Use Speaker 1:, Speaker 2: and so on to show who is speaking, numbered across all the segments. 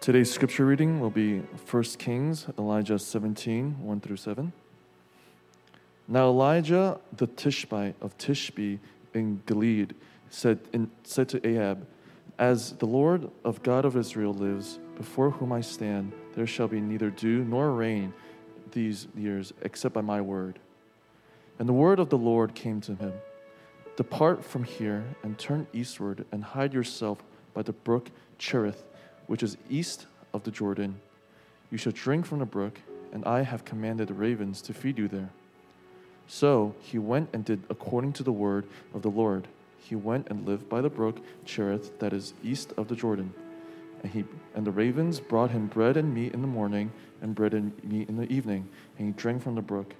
Speaker 1: Today's scripture reading will be 1 Kings, Elijah 17, 1 through 7. Now Elijah the Tishbite of Tishbe in Gilead said, in, said to Ahab, As the Lord of God of Israel lives, before whom I stand, there shall be neither dew nor rain these years, except by my word. And the word of the Lord came to him Depart from here and turn eastward and hide yourself by the brook Cherith which is east of the Jordan. You shall drink from the brook, and I have commanded the ravens to feed you there. So he went and did according to the word of the Lord. He went and lived by the brook Cherith, that is east of the Jordan. And, he, and the ravens brought him bread and meat in the morning, and bread and meat in the evening, and he drank from the brook.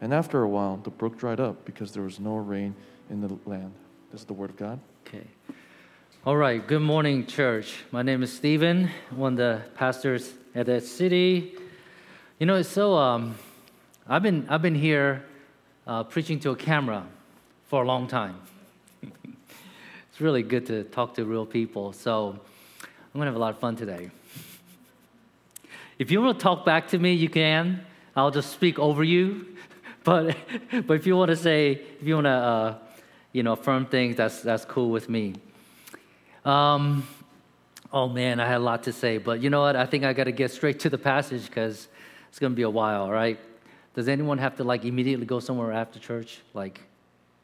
Speaker 1: And after a while, the brook dried up because there was no rain in the land. This is the word of God.
Speaker 2: Okay. All right, good morning, church. My name is Stephen, one of the pastors at that city. You know, so um, I've been I've been here uh, preaching to a camera for a long time. it's really good to talk to real people. So I'm gonna have a lot of fun today. If you want to talk back to me, you can. I'll just speak over you. But but if you want to say, if you want to, uh, you know, affirm things, that's that's cool with me. Um, oh man, I had a lot to say, but you know what? I think I got to get straight to the passage because it's going to be a while, right? Does anyone have to like immediately go somewhere after church? Like,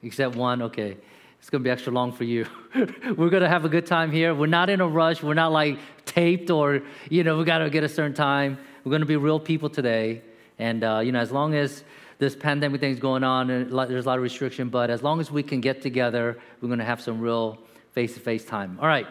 Speaker 2: except one? Okay. It's going to be extra long for you. We're going to have a good time here. We're not in a rush. We're not like taped or, you know, we got to get a certain time. We're going to be real people today. And, uh, you know, as long as this pandemic thing's going on and there's a lot of restriction, but as long as we can get together, we're going to have some real face to face time. All right.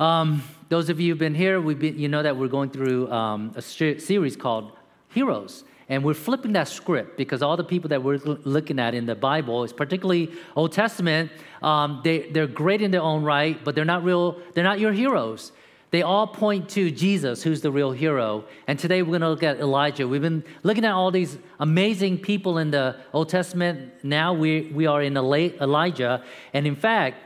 Speaker 2: Um, those of you who've been here, we've been, you know that we're going through um, a series called Heroes. And we're flipping that script because all the people that we're looking at in the Bible, is particularly Old Testament, um, they, they're great in their own right, but they're not real, they're not your heroes. They all point to Jesus, who's the real hero. And today we're going to look at Elijah. We've been looking at all these amazing people in the Old Testament. Now we, we are in Elijah. And in fact,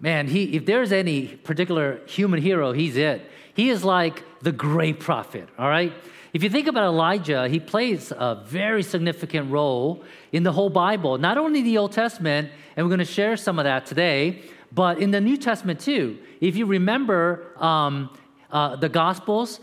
Speaker 2: man, he, if there's any particular human hero, he's it. He is like the great prophet, all right? If you think about Elijah, he plays a very significant role in the whole Bible, not only the Old Testament, and we're going to share some of that today, but in the New Testament too. If you remember um, uh, the Gospels,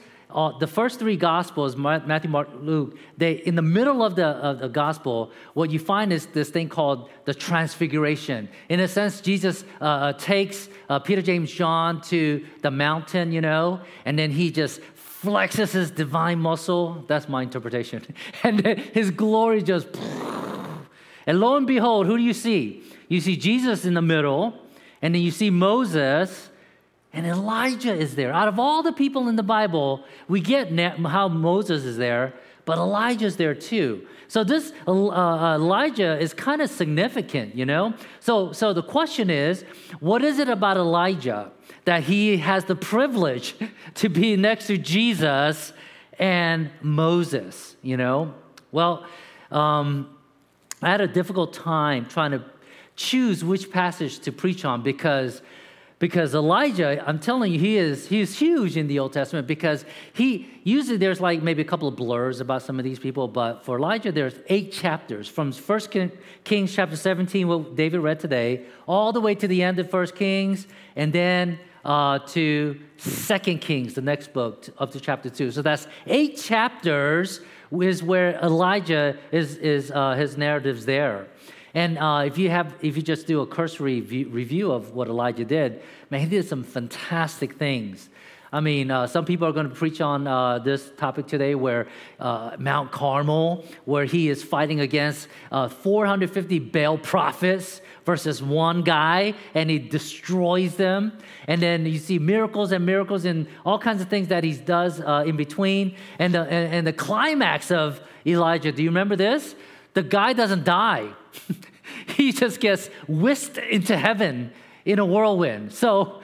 Speaker 2: the first three gospels matthew mark luke they in the middle of the, of the gospel what you find is this thing called the transfiguration. In a sense jesus uh, uh, takes uh, peter james john to the mountain you know and then he just flexes his divine muscle. That's my interpretation. And then his glory just and lo and behold who do you see? You see jesus in the middle and then you see moses and Elijah is there. Out of all the people in the Bible, we get how Moses is there, but Elijah's there too. So this uh, uh, Elijah is kind of significant, you know? So, so the question is, what is it about Elijah that he has the privilege to be next to Jesus and Moses, you know? Well, um, I had a difficult time trying to choose which passage to preach on because because Elijah, I'm telling you, he is he is huge in the Old Testament because he usually there's like maybe a couple of blurs about some of these people, but for Elijah, there's eight chapters from First Kings chapter 17, what David read today, all the way to the end of First Kings, and then uh, to Second Kings, the next book, up to chapter two. So that's eight chapters is where Elijah is is uh, his narratives there. And uh, if you have, if you just do a cursory view, review of what Elijah did, man, he did some fantastic things. I mean, uh, some people are going to preach on uh, this topic today, where uh, Mount Carmel, where he is fighting against uh, 450 Baal prophets versus one guy, and he destroys them. And then you see miracles and miracles and all kinds of things that he does uh, in between. And the, and, and the climax of Elijah, do you remember this? The guy doesn't die. he just gets whisked into heaven in a whirlwind. So,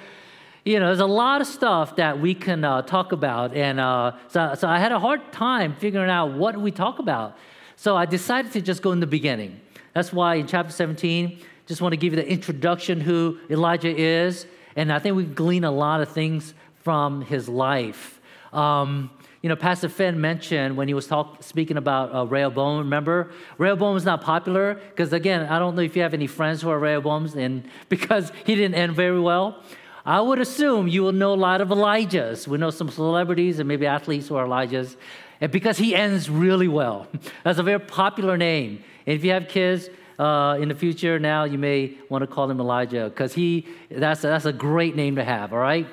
Speaker 2: you know, there's a lot of stuff that we can uh, talk about. And uh, so, so I had a hard time figuring out what we talk about. So I decided to just go in the beginning. That's why in chapter 17, just want to give you the introduction who Elijah is. And I think we glean a lot of things from his life. Um, you know, Pastor Finn mentioned when he was talk, speaking about uh, Rehoboam, remember? Rehoboam is not popular because, again, I don't know if you have any friends who are Rehoboams, and because he didn't end very well. I would assume you will know a lot of Elijahs. We know some celebrities and maybe athletes who are Elijahs. And because he ends really well. That's a very popular name. And if you have kids, uh, in the future now you may want to call him elijah because he that's, that's a great name to have all right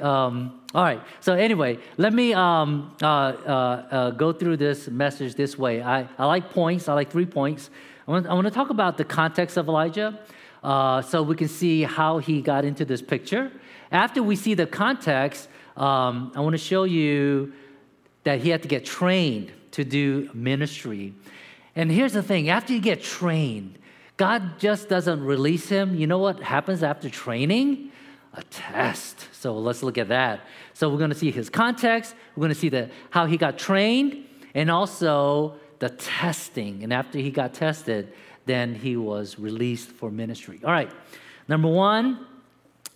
Speaker 2: um, all right. So anyway, let me um, uh, uh, uh, go through this message this way. I, I like points. I like three points. I want, I want to talk about the context of Elijah, uh, so we can see how he got into this picture. After we see the context, um, I want to show you that he had to get trained to do ministry. And here's the thing: after you get trained, God just doesn't release him. You know what happens after training? A test. So let's look at that. So we're going to see his context, we're going to see the, how he got trained, and also the testing. And after he got tested, then he was released for ministry. All right, number one,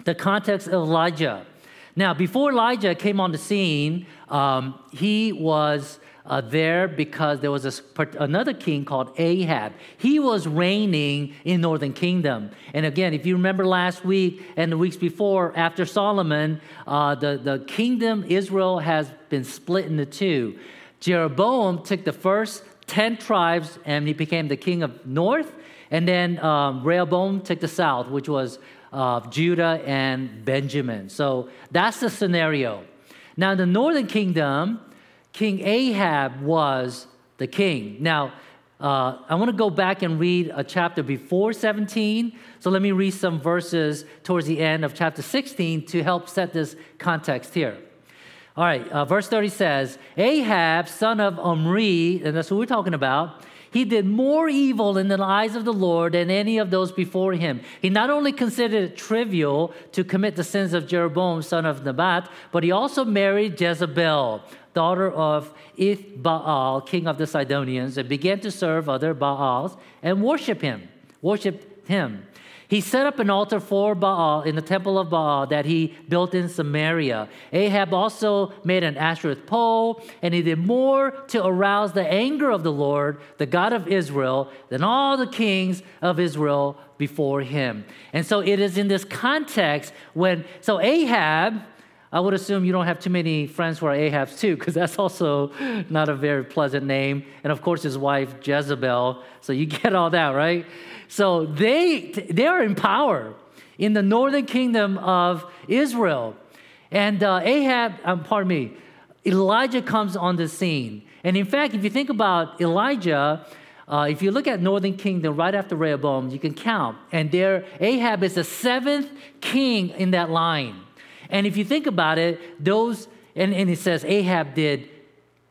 Speaker 2: the context of Elijah. Now, before Elijah came on the scene, um, he was uh, there because there was another king called Ahab. He was reigning in northern kingdom. And again, if you remember last week and the weeks before, after Solomon, uh, the, the kingdom Israel has been split into two. Jeroboam took the first 10 tribes and he became the king of north. And then um, Rehoboam took the south, which was uh, Judah and Benjamin. So that's the scenario. Now, in the northern kingdom, King Ahab was the king. Now, uh, I want to go back and read a chapter before 17. So let me read some verses towards the end of chapter 16 to help set this context here. All right, uh, verse 30 says Ahab, son of Omri, and that's what we're talking about, he did more evil in the eyes of the Lord than any of those before him. He not only considered it trivial to commit the sins of Jeroboam, son of Nebat, but he also married Jezebel, daughter of Ethbaal, king of the Sidonians, and began to serve other Baals and worship him. Worship him. He set up an altar for Baal in the temple of Baal that he built in Samaria. Ahab also made an Asherah pole, and he did more to arouse the anger of the Lord, the God of Israel, than all the kings of Israel before him. And so it is in this context when, so Ahab, I would assume you don't have too many friends who are Ahabs too, because that's also not a very pleasant name. And of course, his wife Jezebel. So you get all that, right? So they they are in power in the northern kingdom of Israel, and uh, Ahab. Um, pardon me. Elijah comes on the scene, and in fact, if you think about Elijah. Uh, if you look at northern kingdom right after rehoboam you can count and there ahab is the seventh king in that line and if you think about it, those, and, and it says Ahab did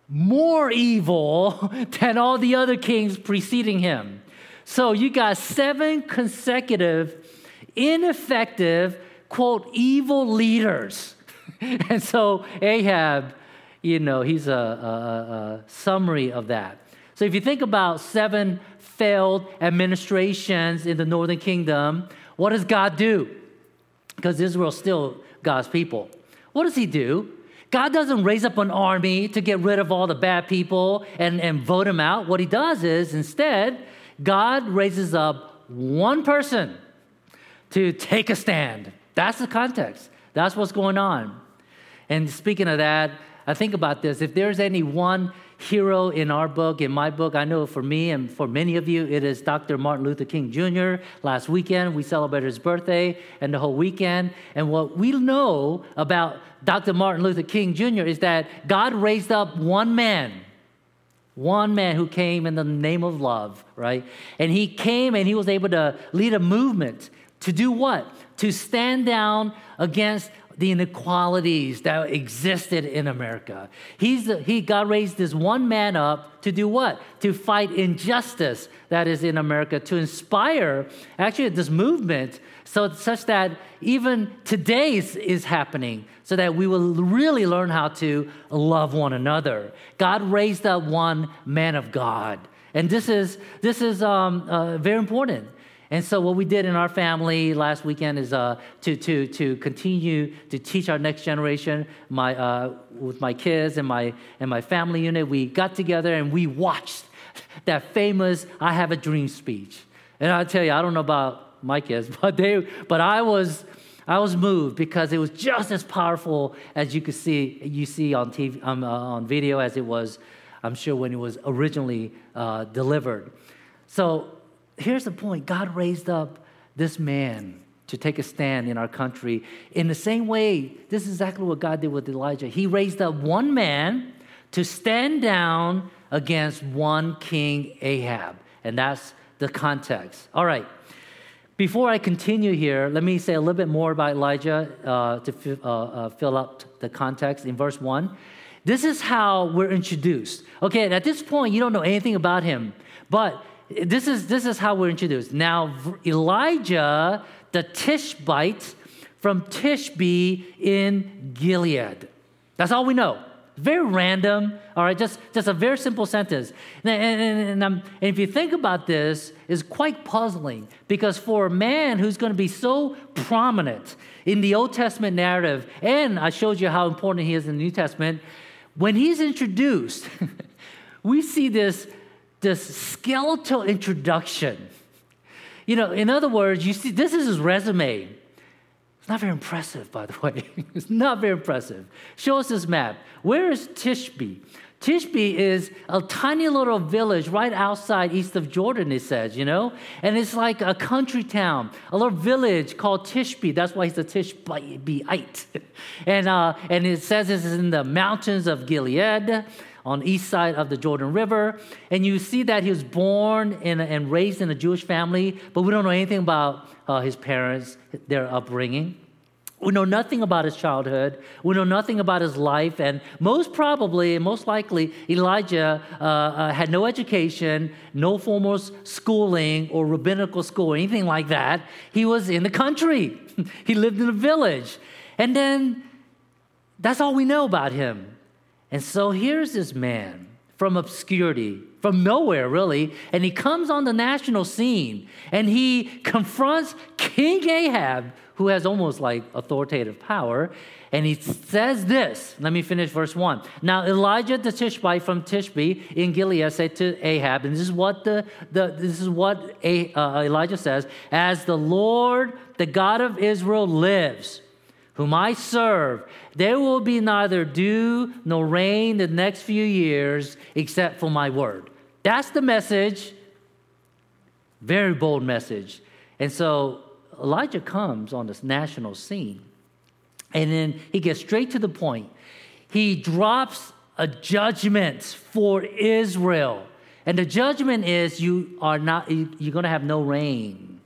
Speaker 2: more evil than all the other kings preceding him. So you got seven consecutive, ineffective, quote, evil leaders. and so Ahab, you know, he's a, a, a, summary of that. So if you think about seven failed administrations in the northern kingdom, what does God do? Because Israel still God's people. What does he do? God doesn't raise up an army to get rid of all the bad people and, and vote them out. What he does is instead, God raises up one person to take a stand. That's the context. That's what's going on. And speaking of that, I think about this. If there's any one hero in our book, in my book. I know for me and for many of you, it is Dr. Martin Luther King Jr. Last weekend, we celebrated his birthday and the whole weekend. And what we know about Dr. Martin Luther King Jr. is that God raised up one man. One man who came in the name of love, right? And he came and he was able to lead a movement to do what? To stand down against the inequalities that existed in America. He's the, he, God raised this one man up to do what? To fight injustice that is in America, to inspire actually this movement so such that even today is, happening, so that we will really learn how to love one another. God raised up one man of God. And this is, this is um, uh, very important. And so, what we did in our family last weekend is uh, to, to, to continue to teach our next generation. My, uh, with my kids and my, and my family unit, we got together and we watched that famous I Have a Dream speech. And I tell you, I don't know about my kids, but, they, but I, was, I was moved because it was just as powerful as you could see, you see on, TV, um, uh, on video as it was, I'm sure, when it was originally uh, delivered. So here's the point God raised up this man to take a stand in our country. In the same way, this is exactly what God did with Elijah. He raised up one man to stand down against one king Ahab. And that's the context. All right. Before I continue here, let me say a little bit more about Elijah uh, to f- uh, uh, fill up the context in verse 1. This is how we're introduced. Okay, at this point, you don't know anything about him, but this is, this is how we're introduced. Now, Elijah, the Tishbite from Tishbe in Gilead. That's all we know. Very random, all right, just, just a very simple sentence. And, and, and, and if you think about this, it's quite puzzling because for a man who's going to be so prominent in the Old Testament narrative, and I showed you how important he is in the New Testament, when he's introduced, we see this this skeletal introduction. You know, in other words, you see, this is his resume. It's not very impressive, by the way. it's not very impressive. Show us this map. Where is Tishbe? Tishbe is a tiny little village right outside east of Jordan, it says, you know? And it's like a country town, a little village called Tishbe. That's why he's a Tishbite. and, uh, and it says is in the mountains of Gilead on east side of the Jordan River. And you see that he was born in, and raised in a Jewish family, but we don't know anything about uh, his parents, their upbringing. We know nothing about his childhood. We know nothing about his life. And most probably, most likely, Elijah uh, uh, had no education, no formal schooling or rabbinical school or anything like that. He was in the country, he lived in a village. And then that's all we know about him. And so here's this man from obscurity, from nowhere really, and he comes on the national scene and he confronts King Ahab, who has almost like authoritative power, and he says this. Let me finish verse 1. Now Elijah the Tishbite from Tishbe in Gilead said to Ahab, and this is what the, the this is what A, uh, Elijah says, as the Lord, the God of Israel lives, whom I serve, there will be neither dew nor rain the next few years except for my word. That's the message. Very bold message. And so Elijah comes on this national scene. And then he gets straight to the point. He drops a judgment for Israel. And the judgment is you are not you're going to have no rain.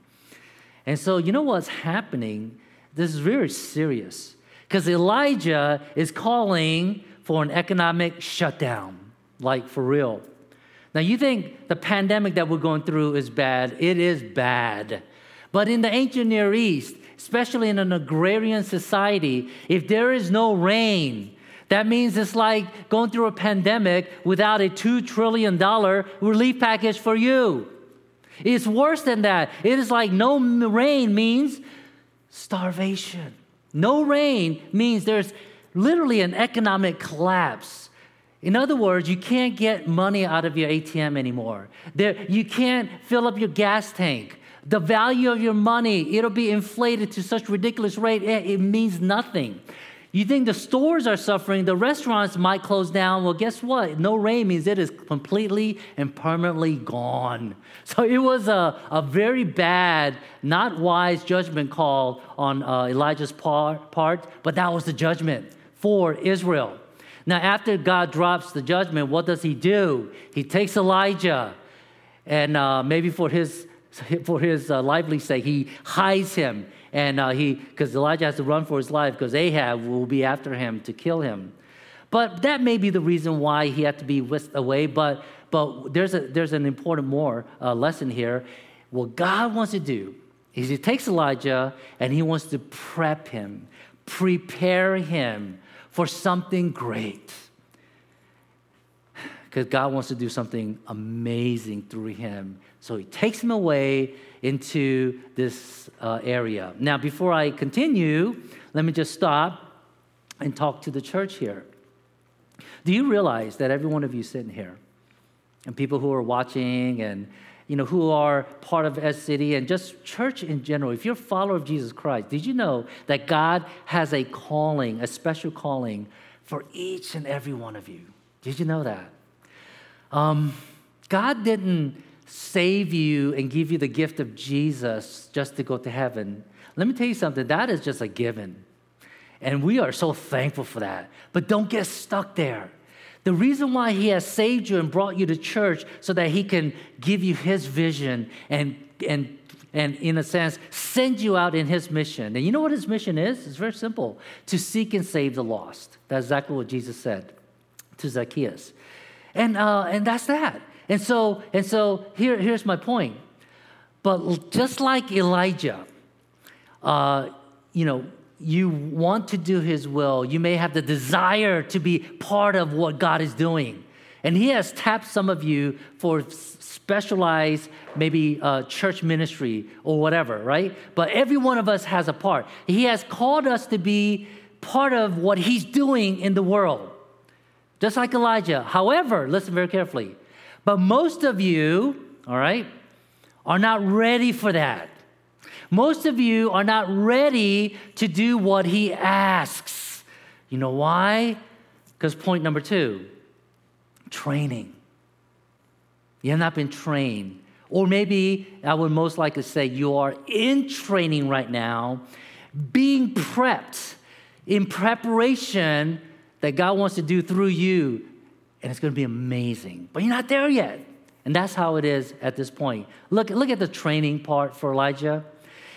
Speaker 2: And so you know what's happening this is very serious because Elijah is calling for an economic shutdown, like for real. Now, you think the pandemic that we're going through is bad? It is bad. But in the ancient Near East, especially in an agrarian society, if there is no rain, that means it's like going through a pandemic without a $2 trillion relief package for you. It's worse than that. It is like no rain means starvation. No rain means there's literally an economic collapse. In other words, you can't get money out of your ATM anymore. There, you can't fill up your gas tank. The value of your money, it'll be inflated to such ridiculous rate, eh, it means nothing. You think the stores are suffering, the restaurants might close down. Well, guess what? No rain means it is completely and permanently gone. So it was a, a very bad, not wise judgment call on uh, Elijah's part, part, but that was the judgment for Israel. Now, after God drops the judgment, what does he do? He takes Elijah, and uh, maybe for his, for his uh, lively sake, he hides him and uh, he, because Elijah has to run for his life because Ahab will be after him to kill him. But that may be the reason why he had to be whisked away. But, but there's, a, there's an important more uh, lesson here. What God wants to do is he takes Elijah and he wants to prep him, prepare him for something great. Because God wants to do something amazing through him. So he takes him away into this uh, area. Now, before I continue, let me just stop and talk to the church here. Do you realize that every one of you sitting here, and people who are watching and you know, who are part of S City and just church in general, if you're a follower of Jesus Christ, did you know that God has a calling, a special calling for each and every one of you? Did you know that? Um, God didn't save you and give you the gift of Jesus just to go to heaven. Let me tell you something, that is just a given. And we are so thankful for that. But don't get stuck there. The reason why he has saved you and brought you to church so that he can give you his vision and, and, and in a sense, send you out in his mission. And you know what his mission is? It's very simple to seek and save the lost. That's exactly what Jesus said to Zacchaeus. And, uh, and that's that. And so, and so here, here's my point. But just like Elijah, uh, you know, you want to do His will. You may have the desire to be part of what God is doing. And He has tapped some of you for specialized, maybe uh, church ministry or whatever, right? But every one of us has a part. He has called us to be part of what He's doing in the world, just like Elijah. However, listen very carefully. But most of you, all right, are not ready for that. Most of you are not ready to do what he asks. You know why? Because point number two training. You have not been trained. Or maybe I would most likely say you are in training right now, being prepped in preparation that God wants to do through you. And it's going to be amazing. But you're not there yet. And that's how it is at this point. Look, look at the training part for Elijah.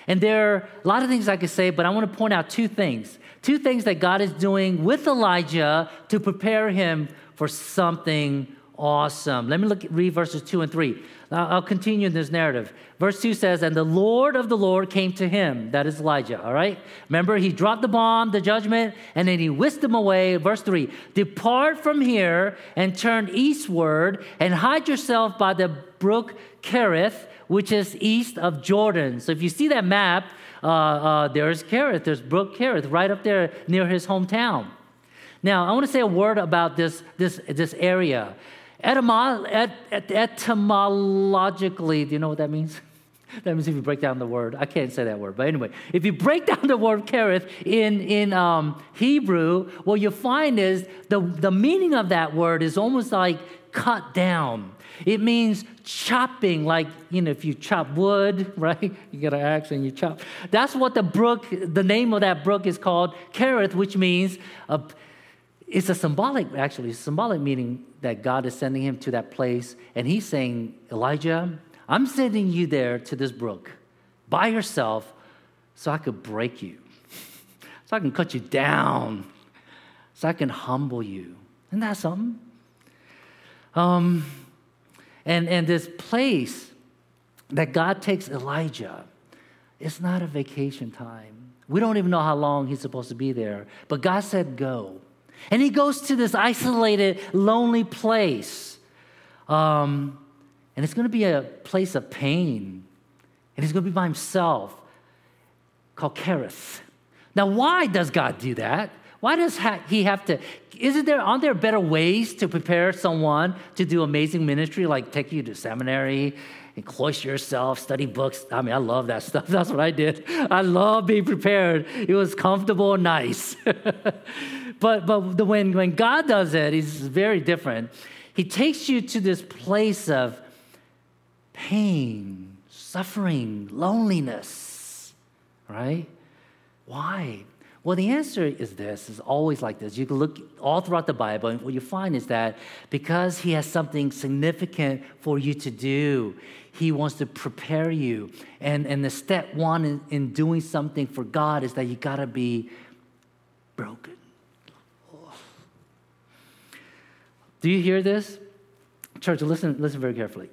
Speaker 2: And there are a lot of things I could say, but I want to point out two things. Two things that God is doing with Elijah to prepare him for something awesome. Let me look read verses 2 and 3. Now I'll continue in this narrative. Verse 2 says, And the Lord of the Lord came to him. That is Elijah, all right? Remember, he dropped the bomb, the judgment, and then he whisked him away. Verse 3 Depart from here and turn eastward and hide yourself by the brook Kerith which is east of Jordan. So if you see that map, uh, uh, there's Kerith, there's Brook Kerith right up there near his hometown. Now, I want to say a word about this, this, this area. Et, et, etymologically, do you know what that means? That means if you break down the word, I can't say that word, but anyway, if you break down the word kerith in, in um, Hebrew, what you find is the, the meaning of that word is almost like cut down. It means chopping, like, you know, if you chop wood, right? You get an axe and you chop. That's what the brook, the name of that brook is called Kerith, which means a, it's a symbolic, actually, symbolic meaning that God is sending him to that place. And he's saying, Elijah, I'm sending you there to this brook by yourself so I could break you, so I can cut you down, so I can humble you. Isn't that something? Um, and, and this place that God takes Elijah, it's not a vacation time. We don't even know how long he's supposed to be there. But God said, go. And he goes to this isolated, lonely place. Um, and it's going to be a place of pain. And he's going to be by himself called Kerith. Now, why does God do that? Why does he have to? Isn't there, aren't there better ways to prepare someone to do amazing ministry, like take you to seminary and cloister yourself, study books? I mean, I love that stuff. That's what I did. I love being prepared. It was comfortable and nice. but but the, when, when God does it, it's very different. He takes you to this place of pain, suffering, loneliness, right? Why? Well, the answer is this, is always like this. You can look all throughout the Bible, and what you find is that because He has something significant for you to do, He wants to prepare you. And, and the step one in, in doing something for God is that you got to be broken. Do you hear this? Church, listen, listen very carefully.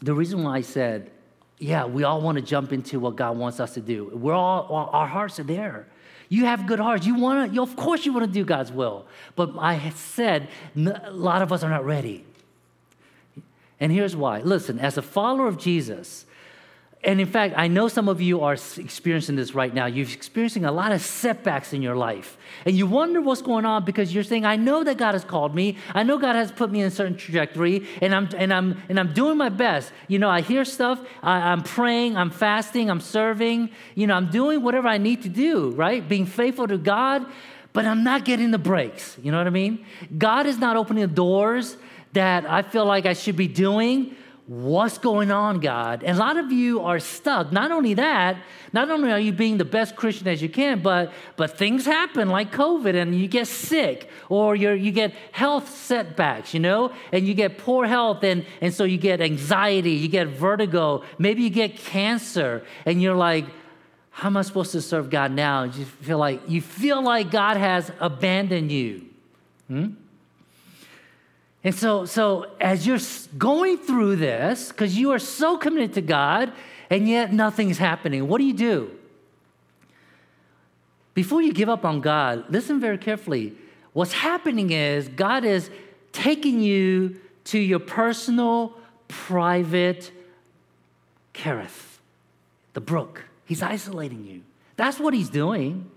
Speaker 2: The reason why I said, yeah, we all want to jump into what God wants us to do. We're all, our hearts are there. You have good hearts. You want to, of course, you want to do God's will. But I said, a lot of us are not ready. And here's why. Listen, as a follower of Jesus, and in fact, I know some of you are experiencing this right now. You're experiencing a lot of setbacks in your life. And you wonder what's going on because you're saying, I know that God has called me. I know God has put me in a certain trajectory, and I'm, and I'm, and I'm doing my best. You know, I hear stuff, I, I'm praying, I'm fasting, I'm serving. You know, I'm doing whatever I need to do, right? Being faithful to God, but I'm not getting the breaks. You know what I mean? God is not opening the doors that I feel like I should be doing What's going on, God? And a lot of you are stuck. Not only that, not only are you being the best Christian as you can, but, but things happen like COVID and you get sick or you're you get health setbacks, you know, and you get poor health and, and so you get anxiety, you get vertigo, maybe you get cancer and you're like, how am I supposed to serve God now? You feel like you feel like God has abandoned you. Hmm? And so, so as you're going through this, because you are so committed to God, and yet nothing's happening, what do you do? Before you give up on God, listen very carefully. What's happening is God is taking you to your personal, private Kerith, the brook. He's isolating you. That's what he's doing.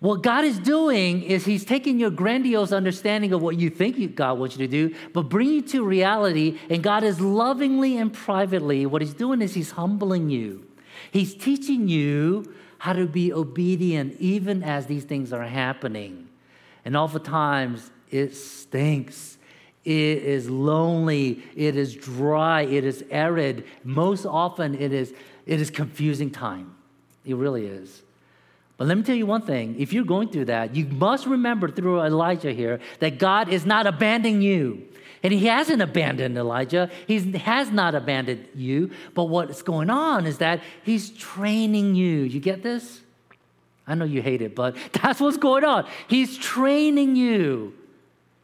Speaker 2: What God is doing is He's taking your grandiose understanding of what you think God wants you to do, but bring you to reality. And God is lovingly and privately, what He's doing is He's humbling you. He's teaching you how to be obedient even as these things are happening. And oftentimes it stinks. It is lonely. It is dry. It is arid. Most often it is, it is confusing time. It really is. But let me tell you one thing if you're going through that, you must remember through Elijah here that God is not abandoning you. And he hasn't abandoned Elijah. He has not abandoned you. But what's going on is that he's training you. You get this? I know you hate it, but that's what's going on. He's training you.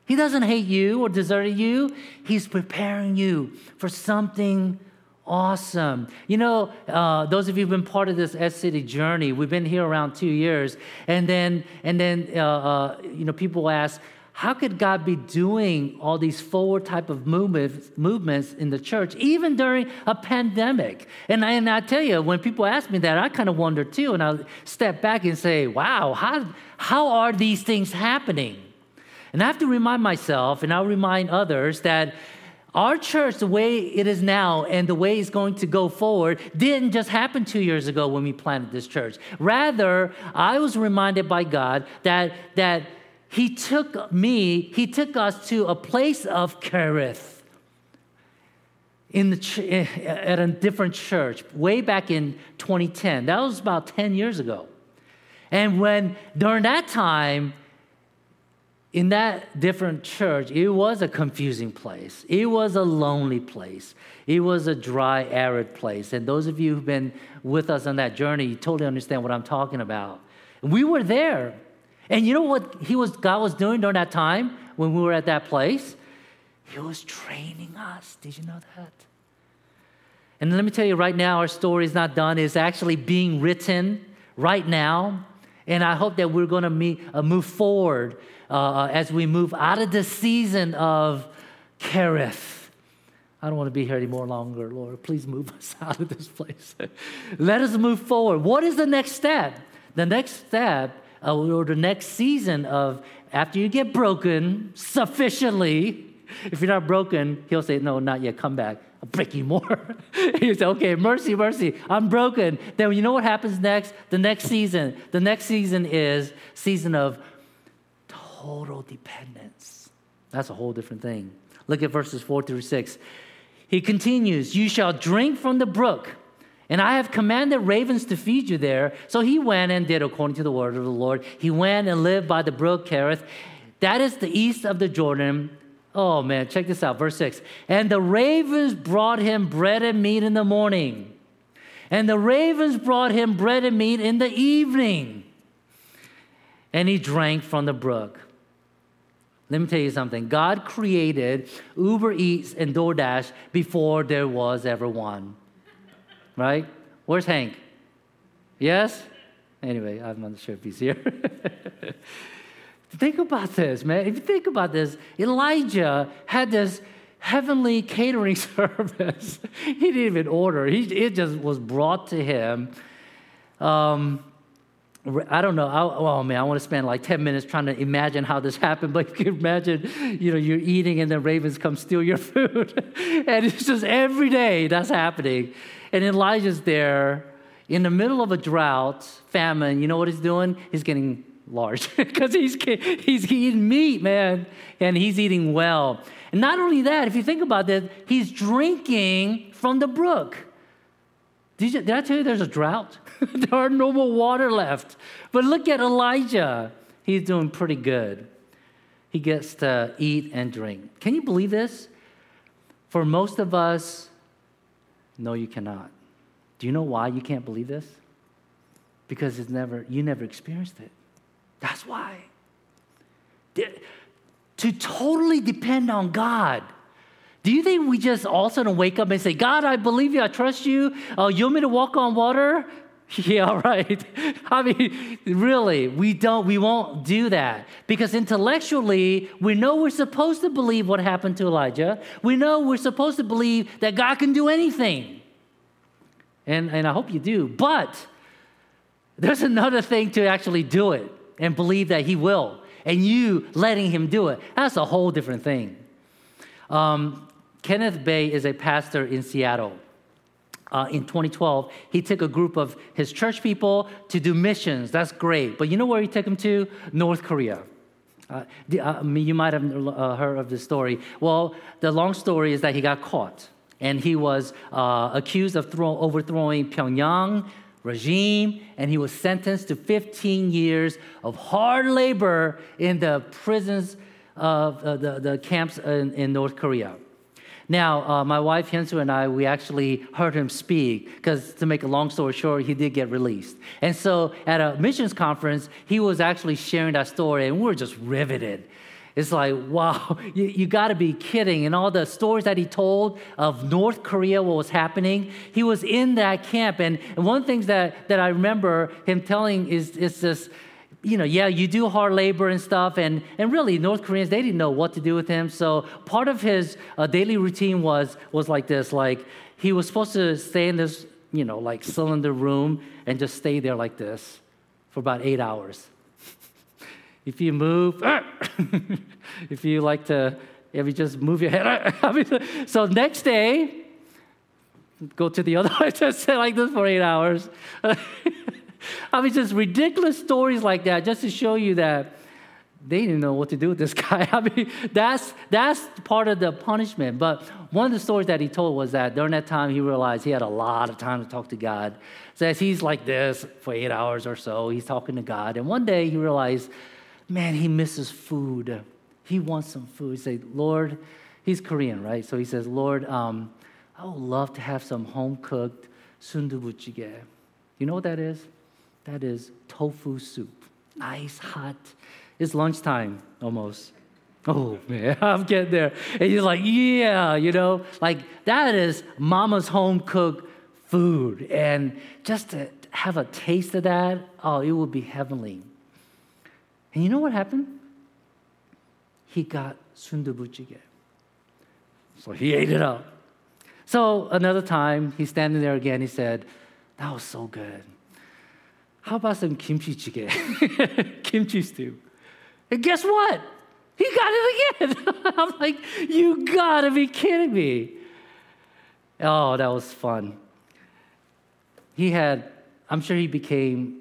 Speaker 2: He doesn't hate you or desert you. He's preparing you for something awesome. You know, uh, those of you who've been part of this S City journey, we've been here around two years, and then and then uh, uh, you know people ask. How could God be doing all these forward type of movements, movements in the church, even during a pandemic? And I, and I tell you, when people ask me that, I kind of wonder too. And I step back and say, wow, how, how are these things happening? And I have to remind myself, and I'll remind others, that our church, the way it is now and the way it's going to go forward, didn't just happen two years ago when we planted this church. Rather, I was reminded by God that, that He took me, He took us to a place of Kerith in the eh, eh, at a different church way back in 2010. That was about 10 years ago. And when during that time, in that different church, it was a confusing place. It was a lonely place. It was a dry, arid place. And those of you who've been with us on that journey, you totally understand what I'm talking about. We were there. And you know what he was, God was doing during that time when we were at that place? He was training us. Did you know that? And let me tell you right now, our story is not done. It's actually being written right now. And I hope that we're going to uh, move forward uh, uh, as we move out of the season of Kerith. I don't want to be here anymore longer, Lord. Please move us out of this place. Let us move forward. What is the next step? The next step, uh, or the next season of after you get broken sufficiently, if you're not broken, he'll say, No, not yet, come back. I'll break you more. he say, Okay, mercy, mercy, I'm broken. Then you know what happens next? The next season. The next season is season of total dependence. That's a whole different thing. Look at verses 4 through 6. He continues, You shall drink from the brook, and I have commanded ravens to feed you there. So he went and did according to the word of the Lord. He went and lived by the brook Kerith. That is the east of the Jordan. Oh man, check this out. Verse 6. And the ravens brought him bread and meat in the morning, and the ravens brought him bread and meat in the evening. And he drank from the brook. Let me tell you something. God created Uber Eats and DoorDash before there was ever one. Right? Where's Hank? Yes? Anyway, I'm not sure if he's here. think about this, man. If you think about this, Elijah had this heavenly catering service. he didn't even order, he, it just was brought to him. Um, I don't know. I, oh man, I want to spend like 10 minutes trying to imagine how this happened. But you can imagine, you know, you're eating and the ravens come steal your food. and it's just every day that's happening. And Elijah's there in the middle of a drought, famine. You know what he's doing? He's getting large because he's, he's eating meat, man. And he's eating well. And not only that, if you think about it, he's drinking from the brook. Did, you, did I tell you there's a drought? there are no more water left. But look at Elijah. He's doing pretty good. He gets to eat and drink. Can you believe this? For most of us, no, you cannot. Do you know why you can't believe this? Because it's never, you never experienced it. That's why. To totally depend on God do you think we just all of a sudden wake up and say, God, I believe you, I trust you. Oh, you want me to walk on water? Yeah, right. I mean, really, we don't, we won't do that because intellectually, we know we're supposed to believe what happened to Elijah. We know we're supposed to believe that God can do anything. And, and I hope you do. But there's another thing to actually do it and believe that He will, and you letting Him do it. That's a whole different thing. Um, Kenneth Bae is a pastor in Seattle. Uh, in 2012, he took a group of his church people to do missions. That's great. But you know where he took them to? North Korea. Uh, the, uh, you might have uh, heard of this story. Well, the long story is that he got caught and he was uh, accused of throw, overthrowing Pyongyang regime and he was sentenced to 15 years of hard labor in the prisons of uh, the, the camps in, in North Korea. Now, uh, my wife Hyunsu and I, we actually heard him speak because, to make a long story short, he did get released. And so, at a missions conference, he was actually sharing that story, and we were just riveted. It's like, wow, you, you got to be kidding. And all the stories that he told of North Korea, what was happening, he was in that camp. And, and one of the things that, that I remember him telling is, is this you know, yeah, you do hard labor and stuff. And, and really, North Koreans, they didn't know what to do with him. So part of his uh, daily routine was, was like this like, he was supposed to stay in this, you know, like cylinder room and just stay there like this for about eight hours. if you move, if you like to, if you just move your head, so next day, go to the other, just say like this for eight hours. I mean, just ridiculous stories like that just to show you that they didn't know what to do with this guy. I mean, that's, that's part of the punishment. But one of the stories that he told was that during that time, he realized he had a lot of time to talk to God. So as he's like this for eight hours or so, he's talking to God. And one day he realized, man, he misses food. He wants some food. He said, Lord, he's Korean, right? So he says, Lord, um, I would love to have some home cooked sundubu jjigae. You know what that is? That is tofu soup. Nice, hot. It's lunchtime almost. Oh man, I'm getting there. And you're like, yeah, you know, like that is mama's home cooked food. And just to have a taste of that, oh, it would be heavenly. And you know what happened? He got sundubu jjigae. So he ate it up. So another time, he's standing there again. He said, That was so good. How about some kimchi jjigae? kimchi stew. And guess what? He got it again. I'm like, you gotta be kidding me. Oh, that was fun. He had, I'm sure he became,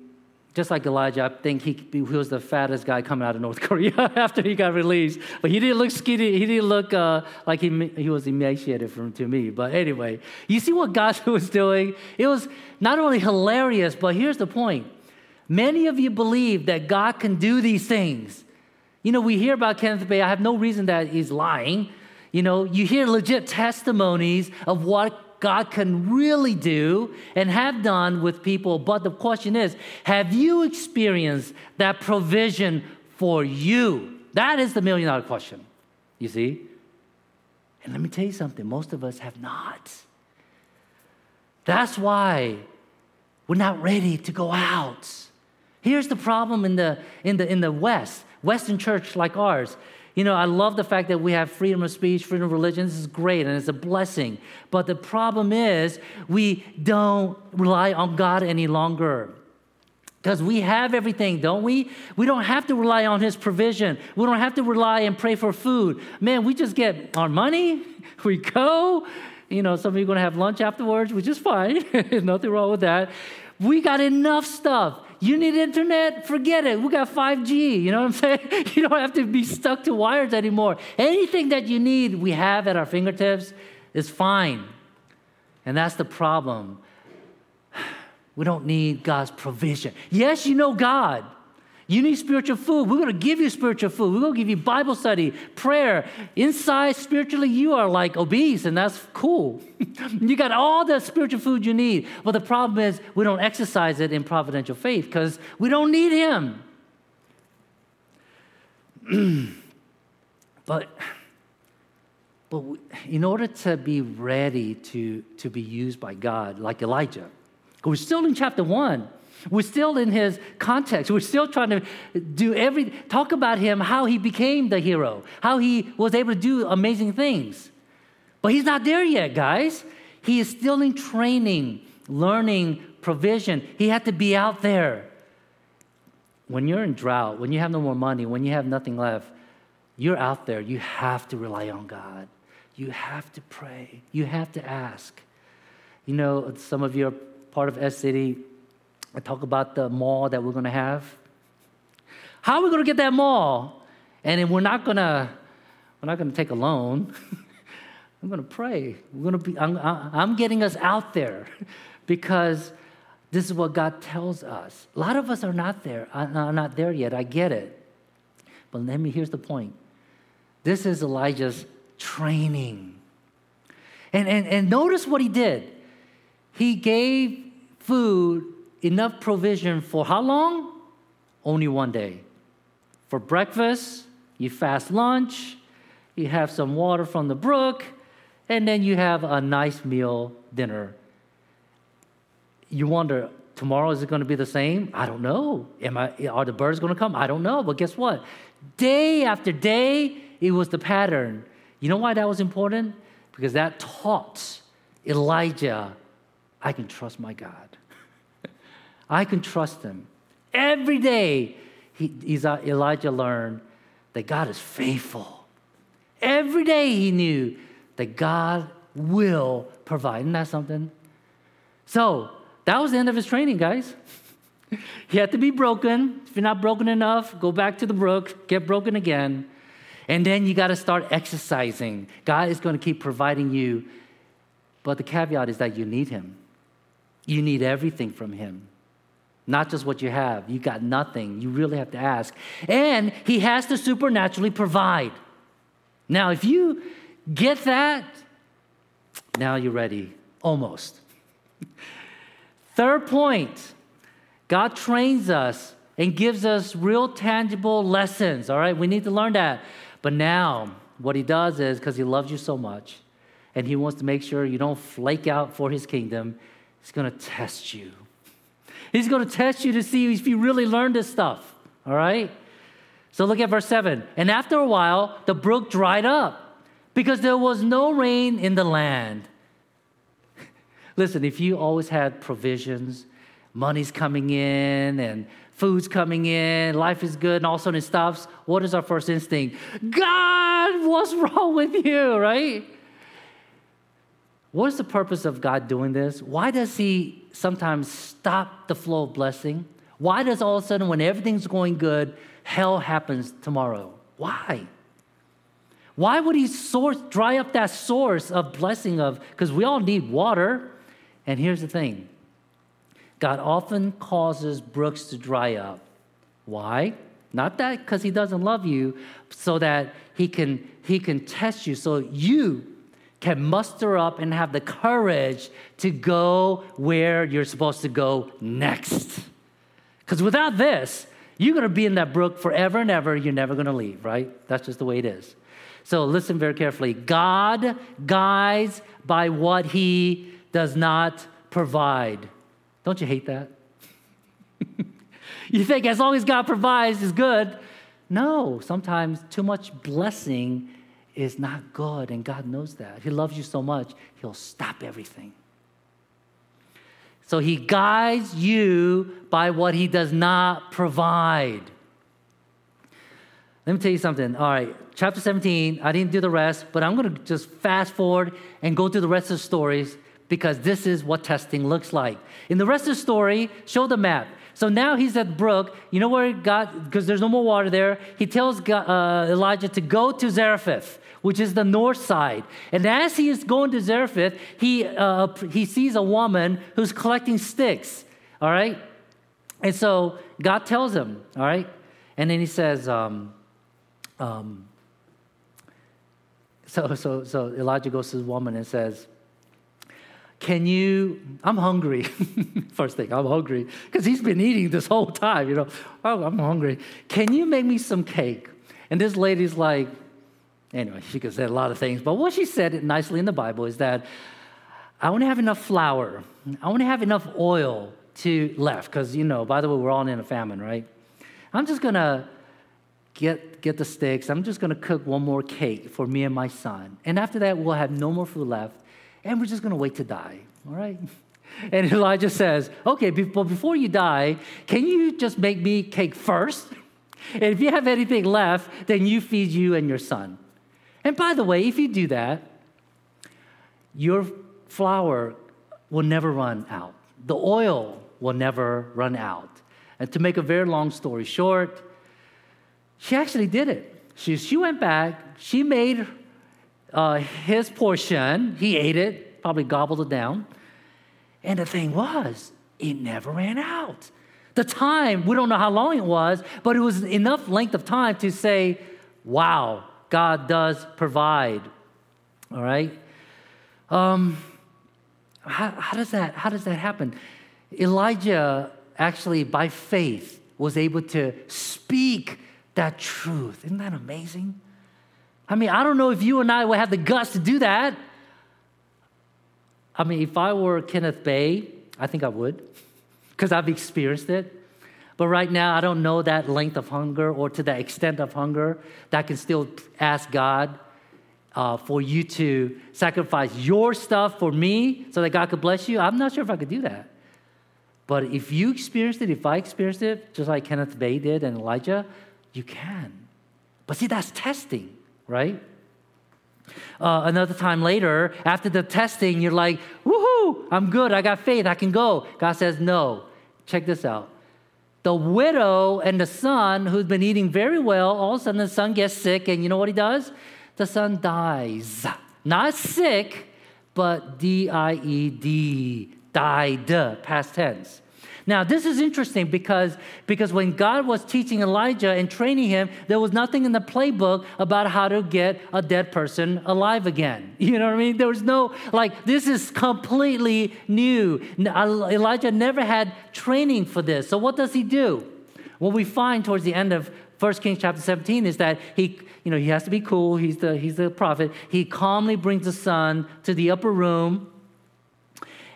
Speaker 2: just like Elijah, I think he, he was the fattest guy coming out of North Korea after he got released. But he didn't look skinny. He didn't look uh, like he, he was emaciated from, to me. But anyway, you see what God was doing? It was not only hilarious, but here's the point Many of you believe that God can do these things. You know, we hear about Kenneth Bae. I have no reason that he's lying. You know, you hear legit testimonies of what God can really do and have done with people. But the question is have you experienced that provision for you? That is the million dollar question, you see? And let me tell you something most of us have not. That's why we're not ready to go out. Here's the problem in the, in the, in the West, Western church like ours. You know, I love the fact that we have freedom of speech, freedom of religion. This is great and it's a blessing. But the problem is we don't rely on God any longer. Because we have everything, don't we? We don't have to rely on His provision. We don't have to rely and pray for food. Man, we just get our money, we go. You know, some of you are going to have lunch afterwards, which is fine. There's nothing wrong with that. We got enough stuff. You need internet? Forget it. We got 5G. You know what I'm saying? You don't have to be stuck to wires anymore. Anything that you need, we have at our fingertips is fine. And that's the problem. We don't need God's provision. Yes, you know God. You need spiritual food. We're going to give you spiritual food. We're going to give you Bible study, prayer. Inside, spiritually, you are like obese, and that's cool. you got all the spiritual food you need. But the problem is, we don't exercise it in providential faith because we don't need Him. but but in order to be ready to, to be used by God, like Elijah, we're still in chapter one. We're still in his context. We're still trying to do every talk about him, how he became the hero, how he was able to do amazing things. But he's not there yet, guys. He is still in training, learning, provision. He had to be out there. When you're in drought, when you have no more money, when you have nothing left, you're out there. You have to rely on God. You have to pray. You have to ask. You know, some of you are part of S City I talk about the mall that we're going to have. How are we going to get that mall? And then we're not going to we're not going to take a loan. I'm going to pray. We're going to be I'm, I'm getting us out there because this is what God tells us. A lot of us are not there. I'm uh, not there yet. I get it. But let me here's the point. This is Elijah's training. And, and, and notice what he did. He gave food enough provision for how long? Only one day. For breakfast, you fast lunch, you have some water from the brook, and then you have a nice meal dinner. You wonder, tomorrow is it going to be the same? I don't know. Am I, are the birds going to come? I don't know. But guess what? Day after day, it was the pattern. You know why that was important? Because that taught Elijah, I can trust my God. I can trust him. Every day, he, uh, Elijah learned that God is faithful. Every day he knew that God will provide. Isn't that something? So that was the end of his training, guys. he had to be broken. If you're not broken enough, go back to the brook, get broken again. And then you got to start exercising. God is going to keep providing you. But the caveat is that you need him. You need everything from him not just what you have. You got nothing. You really have to ask. And he has to supernaturally provide. Now, if you get that, now you're ready. Almost. Third point God trains us and gives us real tangible lessons. All right, we need to learn that. But now, what he does is because he loves you so much and he wants to make sure you don't flake out for his kingdom, he's going to test you. He's going to test you to see if you really learned this stuff. All right? So look at verse 7. And after a while, the brook dried up because there was no rain in the land. Listen, if you always had provisions, money's coming in and food's coming in, life is good, and all of a sudden it stops, what is our first instinct? God, what's wrong with you, right? What is the purpose of God doing this? Why does He sometimes stop the flow of blessing? Why does all of a sudden, when everything's going good, hell happens tomorrow? Why? Why would He source, dry up that source of blessing of, because we all need water. And here's the thing God often causes brooks to dry up. Why? Not that because He doesn't love you, so that He can, he can test you, so you can muster up and have the courage to go where you're supposed to go next. Because without this, you're going to be in that brook forever and ever. You're never going to leave, right? That's just the way it is. So listen very carefully. God guides by what he does not provide. Don't you hate that? you think as long as God provides is good. No, sometimes too much blessing is not good, and God knows that. He loves you so much, He'll stop everything. So He guides you by what He does not provide. Let me tell you something. All right, chapter 17, I didn't do the rest, but I'm going to just fast forward and go through the rest of the stories because this is what testing looks like. In the rest of the story, show the map. So now he's at brook. You know where God, because there's no more water there. He tells God, uh, Elijah to go to Zarephath, which is the north side. And as he is going to Zarephath, he, uh, he sees a woman who's collecting sticks. All right? And so God tells him, all right? And then he says, um, um, so, so, so Elijah goes to the woman and says, Can you? I'm hungry. First thing, I'm hungry because he's been eating this whole time, you know. Oh, I'm hungry. Can you make me some cake? And this lady's like, anyway, she could say a lot of things, but what she said nicely in the Bible is that I want to have enough flour, I want to have enough oil to left because, you know, by the way, we're all in a famine, right? I'm just to get, get the sticks. I'm just to cook one more cake for me and my son. And after that, we'll have no more food left, and we're just to wait to die. All right? And Elijah says, Okay, but before you die, can you just make me cake first? And if you have anything left, then you feed you and your son. And by the way, if you do that, your flour will never run out. The oil will never run out. And to make a very long story short, she actually did it. She, she went back, she made uh, his portion, he ate it, probably gobbled it down. And the thing was, it never ran out. The time, we don't know how long it was, but it was enough length of time to say, wow, God does provide. All right? Um, how, how, does that, how does that happen? Elijah actually, by faith, was able to speak that truth. Isn't that amazing? I mean, I don't know if you and I would have the guts to do that. I mean, if I were Kenneth Bae, I think I would, because I've experienced it. But right now, I don't know that length of hunger or to the extent of hunger that can still ask God uh, for you to sacrifice your stuff for me so that God could bless you. I'm not sure if I could do that. But if you experienced it, if I experienced it, just like Kenneth Bae did and Elijah, you can. But see, that's testing, right? Uh, another time later, after the testing, you're like, woohoo, I'm good, I got faith, I can go. God says, no. Check this out. The widow and the son, who's been eating very well, all of a sudden the son gets sick, and you know what he does? The son dies. Not sick, but D I E D, died, past tense. Now, this is interesting because, because when God was teaching Elijah and training him, there was nothing in the playbook about how to get a dead person alive again. You know what I mean? There was no, like, this is completely new. Elijah never had training for this. So, what does he do? What we find towards the end of 1 Kings chapter 17 is that he, you know, he has to be cool. He's the, he's the prophet. He calmly brings the son to the upper room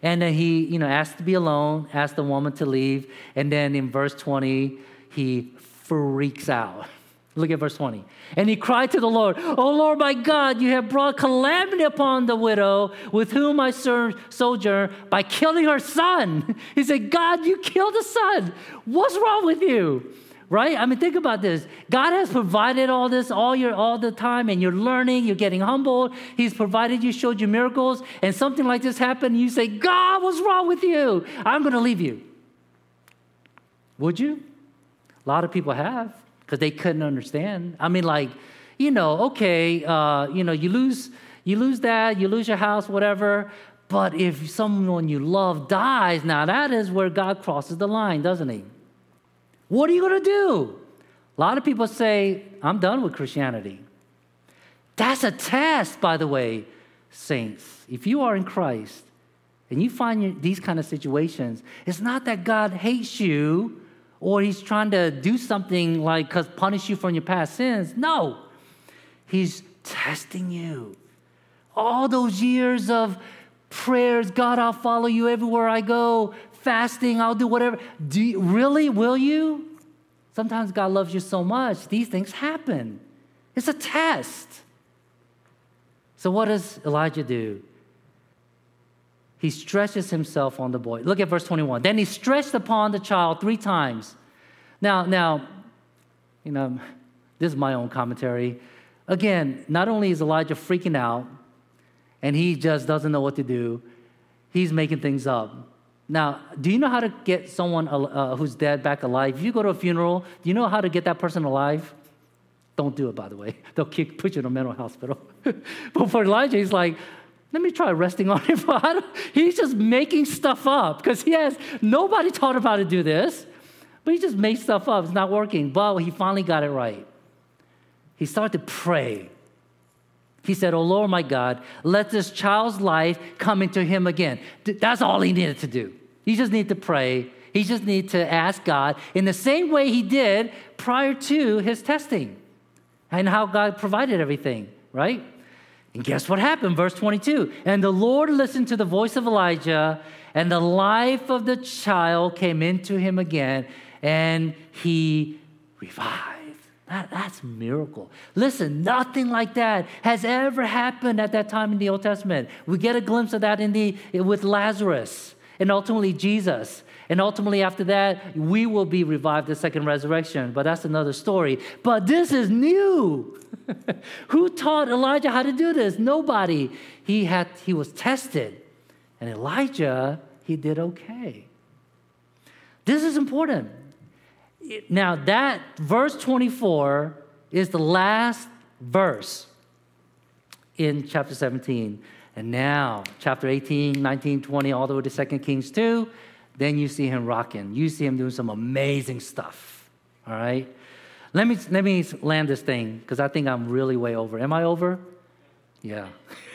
Speaker 2: and then he, you know, asked to be alone, asked the woman to leave. And then in verse 20, he freaks out. Look at verse 20. And he cried to the Lord, Oh Lord my God, you have brought calamity upon the widow with whom I sojourn by killing her son. He said, God, you killed the son. What's wrong with you? Right? I mean, think about this. God has provided all this all your all the time, and you're learning, you're getting humbled. He's provided you, showed you miracles, and something like this happened, and you say, God, what's wrong with you? I'm gonna leave you. Would you? A lot of people have, because they couldn't understand. I mean, like, you know, okay, uh, you know, you lose, you lose that, you lose your house, whatever. But if someone you love dies, now that is where God crosses the line, doesn't he? What are you going to do? A lot of people say, I'm done with Christianity. That's a test, by the way, saints. If you are in Christ and you find these kind of situations, it's not that God hates you or he's trying to do something like punish you from your past sins. No, he's testing you. All those years of prayers, God, I'll follow you everywhere I go fasting, I'll do whatever. Do you, really, will you? Sometimes God loves you so much, these things happen. It's a test. So, what does Elijah do? He stretches himself on the boy. Look at verse 21. Then he stretched upon the child three times. Now, now, you know, this is my own commentary. Again, not only is Elijah freaking out and he just doesn't know what to do, he's making things up. Now, do you know how to get someone uh, who's dead back alive? If you go to a funeral, do you know how to get that person alive? Don't do it, by the way. They'll kick, put you in a mental hospital. but for Elijah, he's like, let me try resting on him. he's just making stuff up because he has nobody taught him how to do this, but he just made stuff up. It's not working. But he finally got it right. He started to pray. He said, Oh Lord, my God, let this child's life come into him again. That's all he needed to do. He just need to pray. He just need to ask God in the same way he did prior to his testing and how God provided everything, right? And guess what happened? Verse 22 And the Lord listened to the voice of Elijah, and the life of the child came into him again, and he revived. That, that's a miracle. Listen, nothing like that has ever happened at that time in the Old Testament. We get a glimpse of that in the, with Lazarus and ultimately Jesus. And ultimately, after that, we will be revived the second resurrection. But that's another story. But this is new. Who taught Elijah how to do this? Nobody. He, had, he was tested. And Elijah, he did okay. This is important. Now, that verse 24 is the last verse in chapter 17. And now, chapter 18, 19, 20, all the way to 2 Kings 2, then you see him rocking. You see him doing some amazing stuff. All right? Let me, let me land this thing because I think I'm really way over. Am I over? Yeah.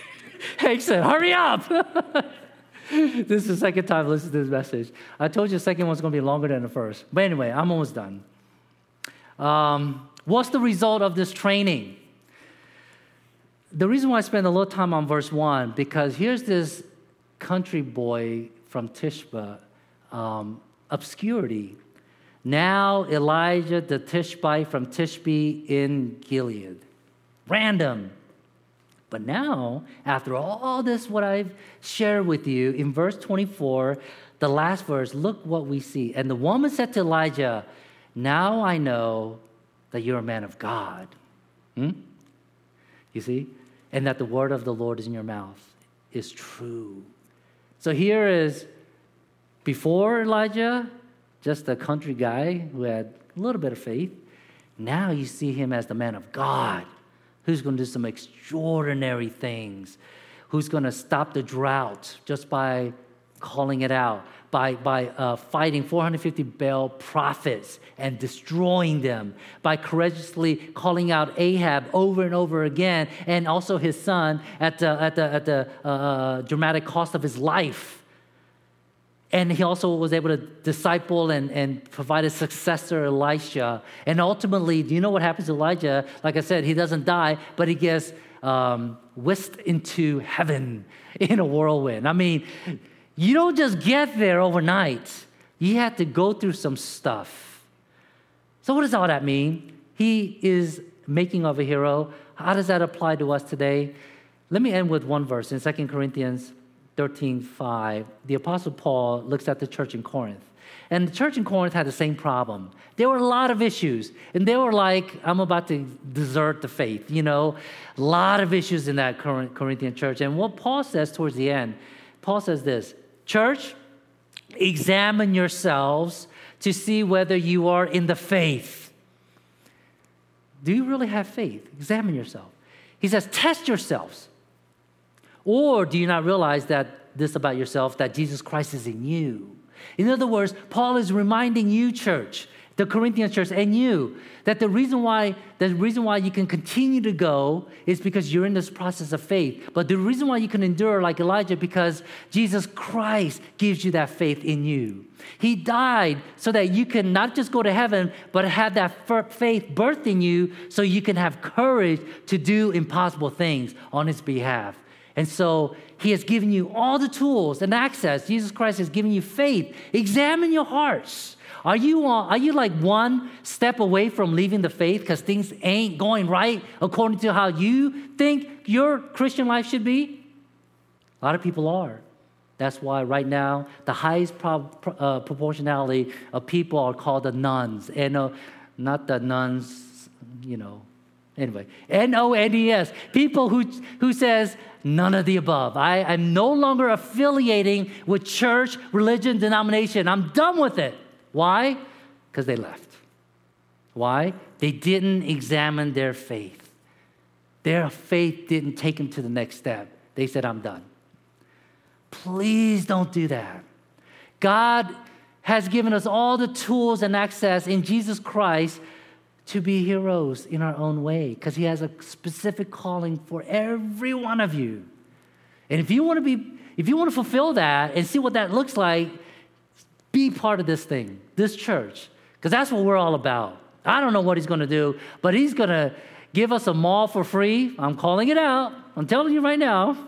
Speaker 2: Hank said, hurry up. this is the second time I listened to this message. I told you the second one's going to be longer than the first. But anyway, I'm almost done. Um, what's the result of this training? The reason why I spend a little time on verse 1, because here's this country boy from Tishba um, obscurity. Now Elijah the Tishbite from Tishbe in Gilead. Random. But now, after all this, what I've shared with you in verse 24, the last verse, look what we see. And the woman said to Elijah, Now I know that you're a man of God. Hmm? You see? And that the word of the Lord is in your mouth is true. So here is before Elijah, just a country guy who had a little bit of faith. Now you see him as the man of God who's going to do some extraordinary things, who's going to stop the drought just by calling it out, by, by uh, fighting 450 Baal prophets and destroying them, by courageously calling out Ahab over and over again, and also his son at the, at the, at the uh, uh dramatic cost of his life and he also was able to disciple and, and provide a successor, Elisha. And ultimately, do you know what happens to Elijah? Like I said, he doesn't die, but he gets um, whisked into heaven in a whirlwind. I mean, you don't just get there overnight, you have to go through some stuff. So, what does all that mean? He is making of a hero. How does that apply to us today? Let me end with one verse in 2 Corinthians 13 5, the Apostle Paul looks at the church in Corinth. And the church in Corinth had the same problem. There were a lot of issues. And they were like, I'm about to desert the faith, you know? A lot of issues in that Corinthian church. And what Paul says towards the end, Paul says this Church, examine yourselves to see whether you are in the faith. Do you really have faith? Examine yourself. He says, test yourselves. Or do you not realize that this about yourself, that Jesus Christ is in you? In other words, Paul is reminding you, church, the Corinthian church, and you, that the reason why the reason why you can continue to go is because you're in this process of faith. But the reason why you can endure like Elijah because Jesus Christ gives you that faith in you. He died so that you can not just go to heaven, but have that faith birthed in you so you can have courage to do impossible things on his behalf. And so he has given you all the tools and access. Jesus Christ has given you faith. Examine your hearts. Are you, uh, are you like one step away from leaving the faith because things ain't going right according to how you think your Christian life should be? A lot of people are. That's why right now the highest pro- uh, proportionality of people are called the nones, and uh, not the nuns, you know. Anyway, N O N E S. People who who says none of the above. I am no longer affiliating with church, religion, denomination. I'm done with it. Why? Because they left. Why? They didn't examine their faith. Their faith didn't take them to the next step. They said, I'm done. Please don't do that. God has given us all the tools and access in Jesus Christ to be heroes in our own way because He has a specific calling for every one of you. And if you want to be, if you want to fulfill that and see what that looks like, be part of this thing, this church, because that's what we're all about. I don't know what He's going to do, but He's going to give us a mall for free. I'm calling it out. I'm telling you right now.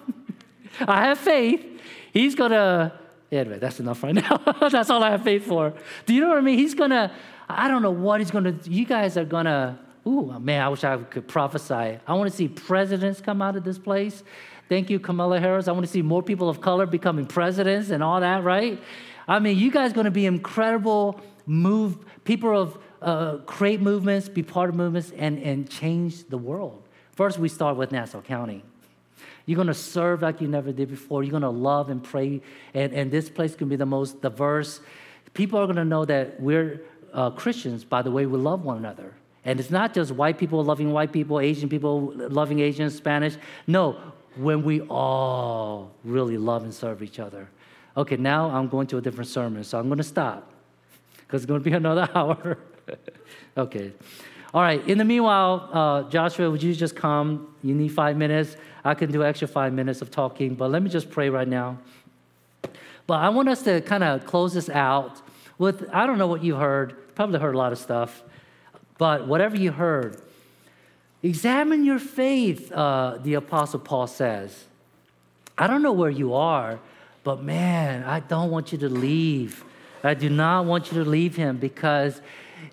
Speaker 2: I have faith. He's going to, anyway, that's enough right now. that's all I have faith for. Do you know what I mean? He's going to, I don't know what he's going to, you guys are going to, ooh, man, I wish I could prophesy. I want to see presidents come out of this place. Thank you, Kamala Harris. I want to see more people of color becoming presidents and all that, right? I mean, you guys are going to be incredible move, people of uh, create movements, be part of movements, and, and change the world. First, we start with Nassau County. You're going to serve like you never did before. You're going to love and pray. And, and this place can be the most diverse. People are going to know that we're uh, Christians by the way we love one another. And it's not just white people loving white people, Asian people loving Asians, Spanish. No, when we all really love and serve each other. Okay, now I'm going to a different sermon, so I'm going to stop because it's going to be another hour. okay. All right. In the meanwhile, uh, Joshua, would you just come? You need five minutes. I can do extra five minutes of talking, but let me just pray right now. But I want us to kind of close this out with I don't know what you heard. Probably heard a lot of stuff, but whatever you heard, examine your faith. Uh, the Apostle Paul says. I don't know where you are, but man, I don't want you to leave. I do not want you to leave him because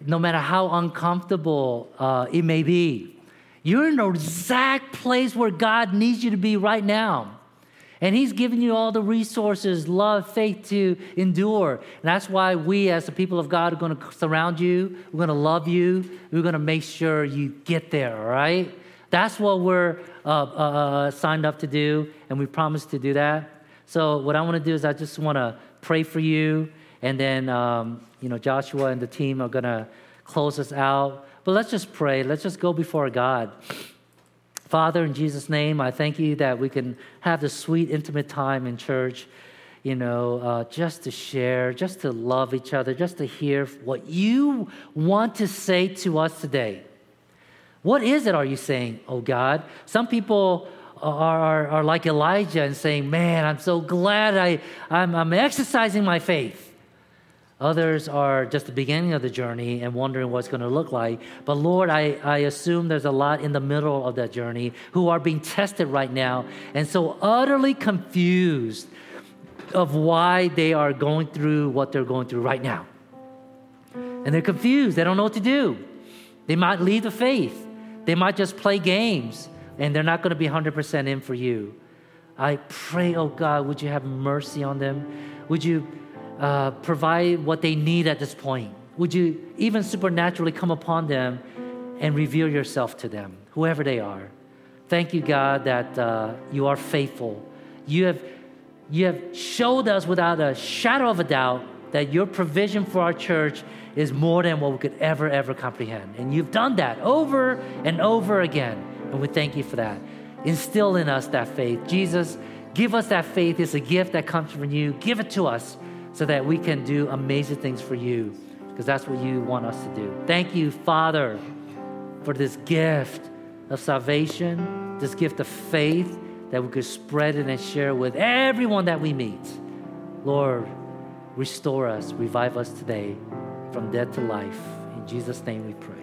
Speaker 2: no matter how uncomfortable uh, it may be, you're in the exact place where God needs you to be right now. And He's given you all the resources, love, faith to endure. And that's why we, as the people of God, are going to surround you. We're going to love you. We're going to make sure you get there, all right? That's what we're uh, uh, uh, signed up to do, and we promise to do that. So, what I want to do is, I just want to pray for you, and then, um, you know, Joshua and the team are to close us out. But let's just pray. Let's just go before God. Father, in Jesus' name, I thank you that we can have this sweet, intimate time in church, you know, uh, just to share, just to love each other, just to hear what you want to say to us today. What is it, are you saying, oh God? Some people are, are, are like Elijah and saying, Man, I'm so glad I, I'm, I'm exercising my faith. Others are just the beginning of the journey and wondering what's going to look like. But Lord, I, I assume there's a lot in the middle of that journey who are being tested right now and so utterly confused of why they are going through what they're going through right now. And they're confused. They don't know what to do. They might leave the faith. They might just play games and they're not going to be 100% in for you. I pray, oh God, would you have mercy on them? Would you uh, provide what they need at this point? Would you even supernaturally come upon them and reveal yourself to them, whoever they are? Thank you, God, that uh, you are faithful. You have, you have showed us without a shadow of a doubt that your provision for our church is more than what we could ever, ever comprehend. And you've done that over and over again. And we thank you for that. Instill in us that faith. Jesus, give us that faith. It's a gift that comes from you. Give it to us so that we can do amazing things for you because that's what you want us to do. Thank you, Father, for this gift of salvation, this gift of faith that we could spread it and share with everyone that we meet. Lord, restore us, revive us today from death to life. In Jesus' name we pray.